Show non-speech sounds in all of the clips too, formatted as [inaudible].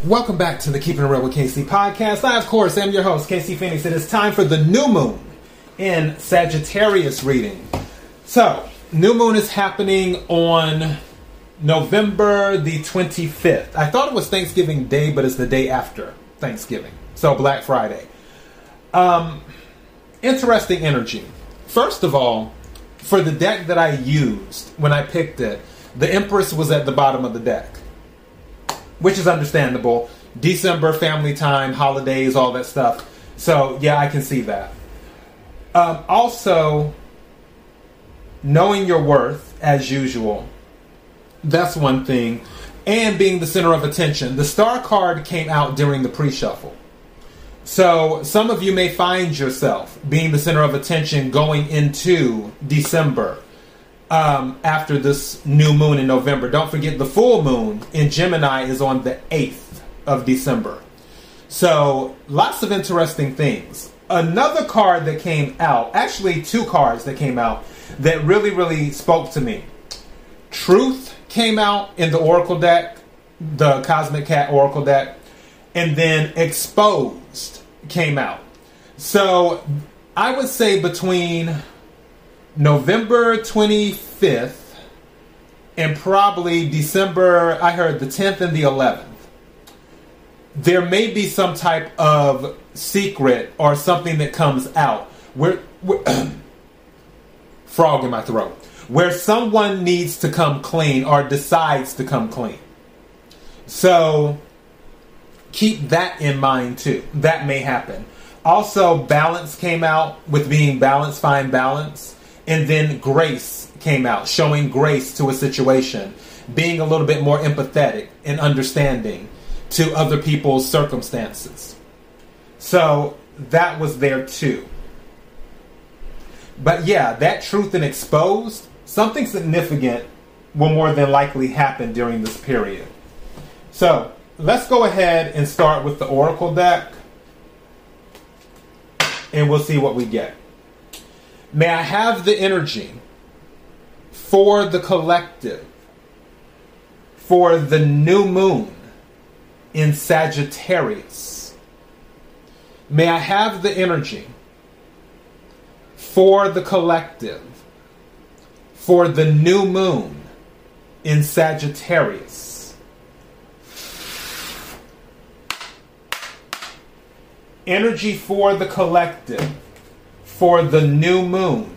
Welcome back to the Keeping It Real with KC podcast. I, of course, am your host, KC Phoenix. It is time for the new moon in Sagittarius reading. So, new moon is happening on November the 25th. I thought it was Thanksgiving Day, but it's the day after Thanksgiving. So, Black Friday. Um, interesting energy. First of all, for the deck that I used when I picked it, the Empress was at the bottom of the deck which is understandable. December, family time, holidays, all that stuff. So, yeah, I can see that. Um, also, knowing your worth as usual. That's one thing. And being the center of attention. The star card came out during the pre shuffle. So, some of you may find yourself being the center of attention going into December um, after this new moon in November. Don't forget the full moon in Gemini is on the 8th of December. So, lots of interesting things. Another card that came out, actually, two cards that came out that really, really spoke to me. Truth came out in the Oracle deck, the Cosmic Cat Oracle deck, and then Exposed came out. So, I would say between November 25th and probably December, I heard the 10th and the 11th. There may be some type of secret or something that comes out where, where [clears throat] frog in my throat, where someone needs to come clean or decides to come clean. So keep that in mind too. That may happen. Also, balance came out with being balanced, find balance and then grace came out, showing grace to a situation, being a little bit more empathetic and understanding to other people's circumstances. So that was there too. But yeah, that truth and exposed, something significant will more than likely happen during this period. So let's go ahead and start with the Oracle deck, and we'll see what we get. May I have the energy for the collective, for the new moon in Sagittarius. May I have the energy for the collective, for the new moon in Sagittarius. Energy for the collective for the new moon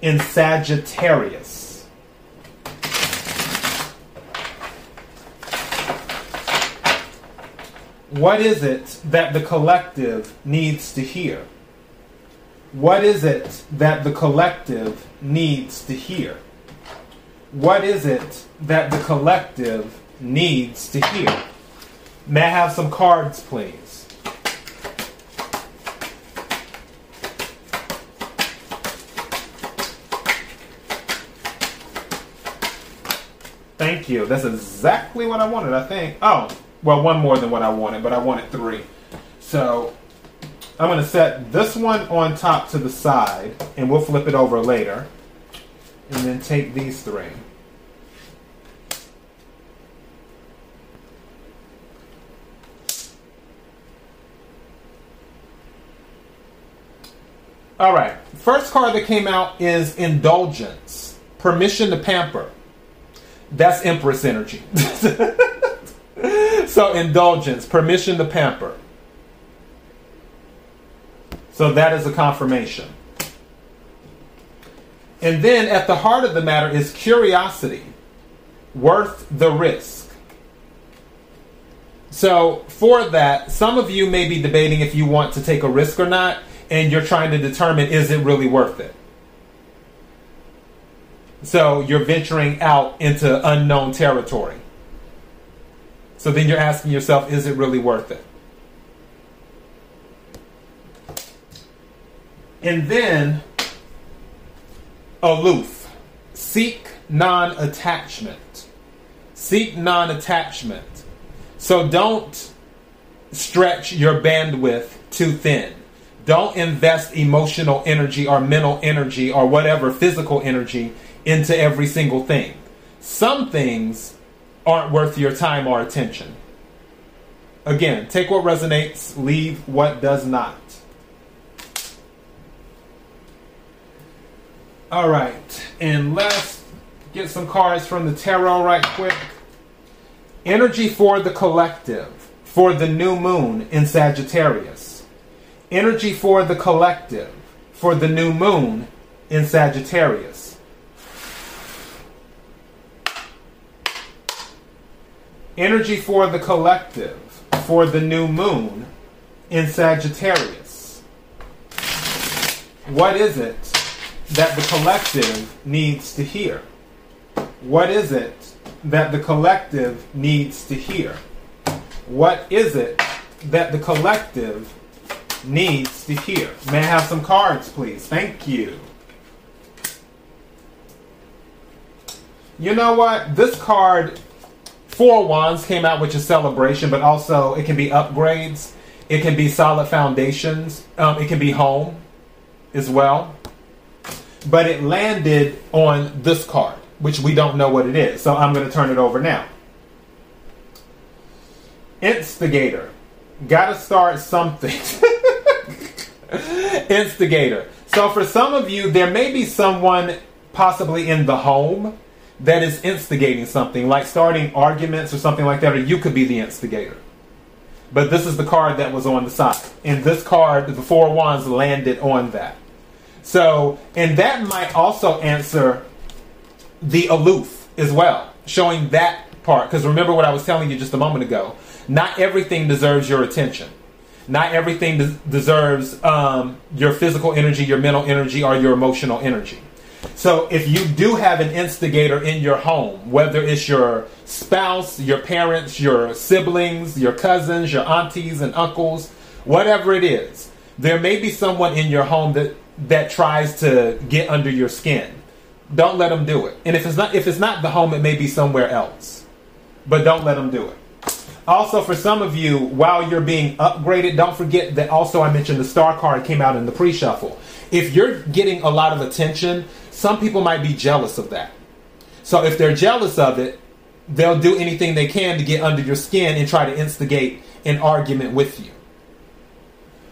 in Sagittarius. What is it that the collective needs to hear? What is it that the collective needs to hear? What is it that the collective needs to hear? May I have some cards, please? You. That's exactly what I wanted, I think. Oh, well, one more than what I wanted, but I wanted three. So I'm going to set this one on top to the side, and we'll flip it over later. And then take these three. All right. First card that came out is Indulgence, Permission to Pamper. That's Empress energy. [laughs] so, indulgence, permission to pamper. So, that is a confirmation. And then at the heart of the matter is curiosity, worth the risk. So, for that, some of you may be debating if you want to take a risk or not, and you're trying to determine is it really worth it? So you're venturing out into unknown territory. So then you're asking yourself, is it really worth it? And then, aloof. Seek non attachment. Seek non attachment. So don't stretch your bandwidth too thin. Don't invest emotional energy or mental energy or whatever physical energy into every single thing. Some things aren't worth your time or attention. Again, take what resonates, leave what does not. All right, and let's get some cards from the tarot right quick. Energy for the collective, for the new moon in Sagittarius. Energy for the collective, for the new moon in Sagittarius. Energy for the collective, for the new moon in Sagittarius. What is it that the collective needs to hear? What is it that the collective needs to hear? What is it that the collective needs to hear? May I have some cards, please? Thank you. You know what? This card, Four Wands, came out, which is celebration, but also it can be upgrades. It can be solid foundations. Um, it can be home as well. But it landed on this card which we don't know what it is. So I'm going to turn it over now. Instigator. Got to start something. [laughs] Instigator. So for some of you, there may be someone possibly in the home that is instigating something, like starting arguments or something like that, or you could be the instigator. But this is the card that was on the side. And this card, the Four Wands, landed on that. So, and that might also answer the aloof as well, showing that part. Because remember what I was telling you just a moment ago. Not everything deserves your attention. Not everything des- deserves um, your physical energy, your mental energy, or your emotional energy. So if you do have an instigator in your home, whether it's your spouse, your parents, your siblings, your cousins, your aunties and uncles, whatever it is, there may be someone in your home that that tries to get under your skin don't let them do it. And if it's not if it's not the home, it may be somewhere else. But don't let them do it. Also, for some of you, while you're being upgraded, don't forget that also I mentioned the star card came out in the pre-shuffle. If you're getting a lot of attention, some people might be jealous of that. So if they're jealous of it, they'll do anything they can to get under your skin and try to instigate an argument with you.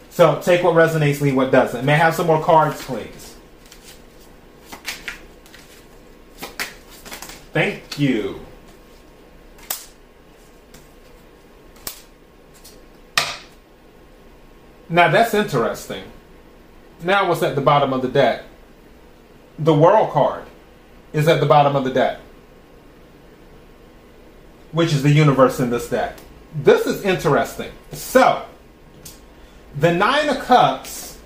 So take what resonates, leave what doesn't. May I have some more cards, please? Thank you. Now that's interesting. Now what's at the bottom of the deck? The world card is at the bottom of the deck. Which is the universe in this deck. This is interesting. So, the Nine of Cups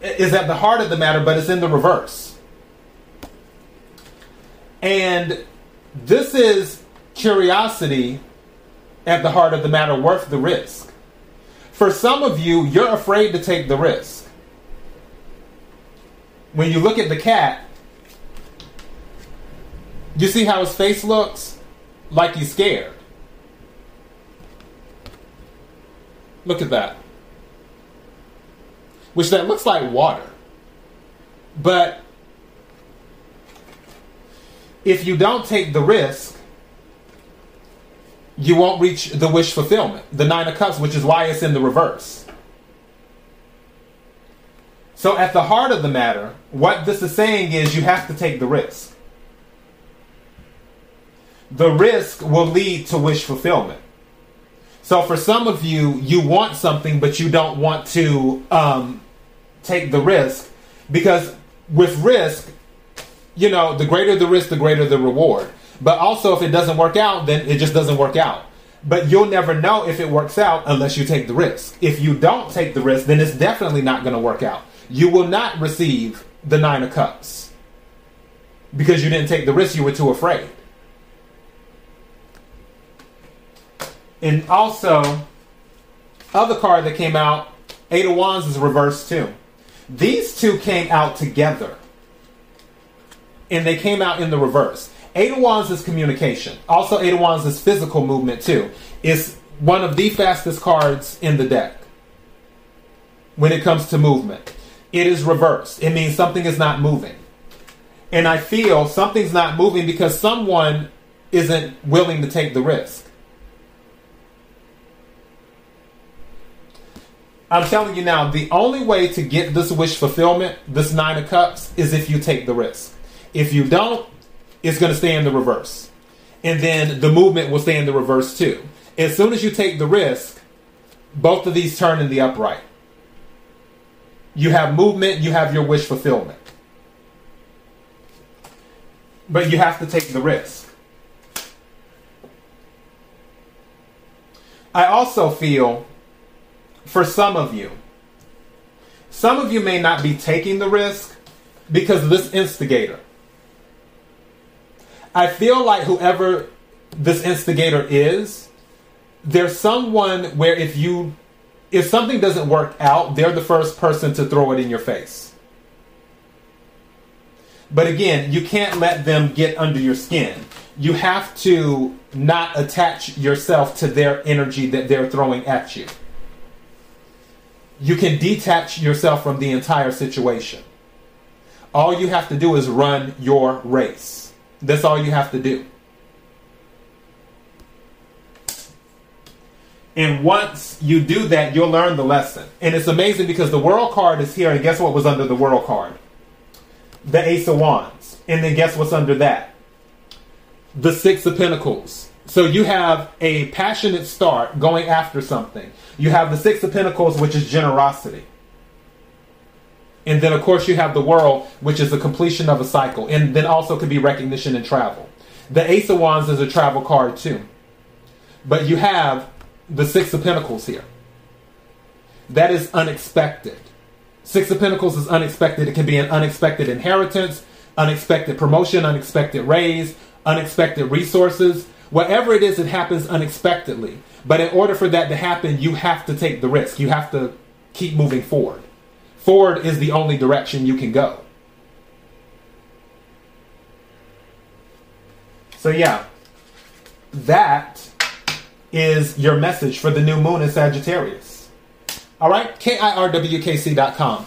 is at the heart of the matter, but it's in the reverse. And this is curiosity at the heart of the matter worth the risk. For some of you, you're afraid to take the risk. When you look at the cat, you see how his face looks? Like he's scared. Look at that. Which that looks like water. But if you don't take the risk, you won't reach the wish fulfillment, the Nine of Cups, which is why it's in the reverse. So, at the heart of the matter, what this is saying is you have to take the risk. The risk will lead to wish fulfillment. So, for some of you, you want something, but you don't want to um, take the risk because with risk, you know, the greater the risk, the greater the reward. But also, if it doesn't work out, then it just doesn't work out. But you'll never know if it works out unless you take the risk. If you don't take the risk, then it's definitely not going to work out. You will not receive the Nine of Cups because you didn't take the risk, you were too afraid. And also, other card that came out, Eight of Wands is reversed too. These two came out together and they came out in the reverse. Eight of Wands is communication. Also, Eight of Wands is physical movement too. It's one of the fastest cards in the deck when it comes to movement. It is reversed. It means something is not moving. And I feel something's not moving because someone isn't willing to take the risk. I'm telling you now, the only way to get this wish fulfillment, this nine of cups, is if you take the risk. If you don't, it's going to stay in the reverse. And then the movement will stay in the reverse too. As soon as you take the risk, both of these turn in the upright. You have movement, you have your wish fulfillment. But you have to take the risk. I also feel for some of you, some of you may not be taking the risk because of this instigator. I feel like whoever this instigator is, there's someone where if you if something doesn't work out, they're the first person to throw it in your face. But again, you can't let them get under your skin. You have to not attach yourself to their energy that they're throwing at you. You can detach yourself from the entire situation. All you have to do is run your race. That's all you have to do. And once you do that, you'll learn the lesson. And it's amazing because the world card is here, and guess what was under the world card? The Ace of Wands. And then guess what's under that? The Six of Pentacles. So you have a passionate start going after something. You have the Six of Pentacles, which is generosity. And then, of course, you have the World, which is the completion of a cycle. And then also could be recognition and travel. The Ace of Wands is a travel card, too. But you have the Six of Pentacles here. That is unexpected. Six of Pentacles is unexpected. It can be an unexpected inheritance, unexpected promotion, unexpected raise, unexpected resources. Whatever it is, it happens unexpectedly. But in order for that to happen, you have to take the risk. You have to keep moving forward. Forward is the only direction you can go. So, yeah, that is your message for the new moon in Sagittarius. All right, KIRWKC.com,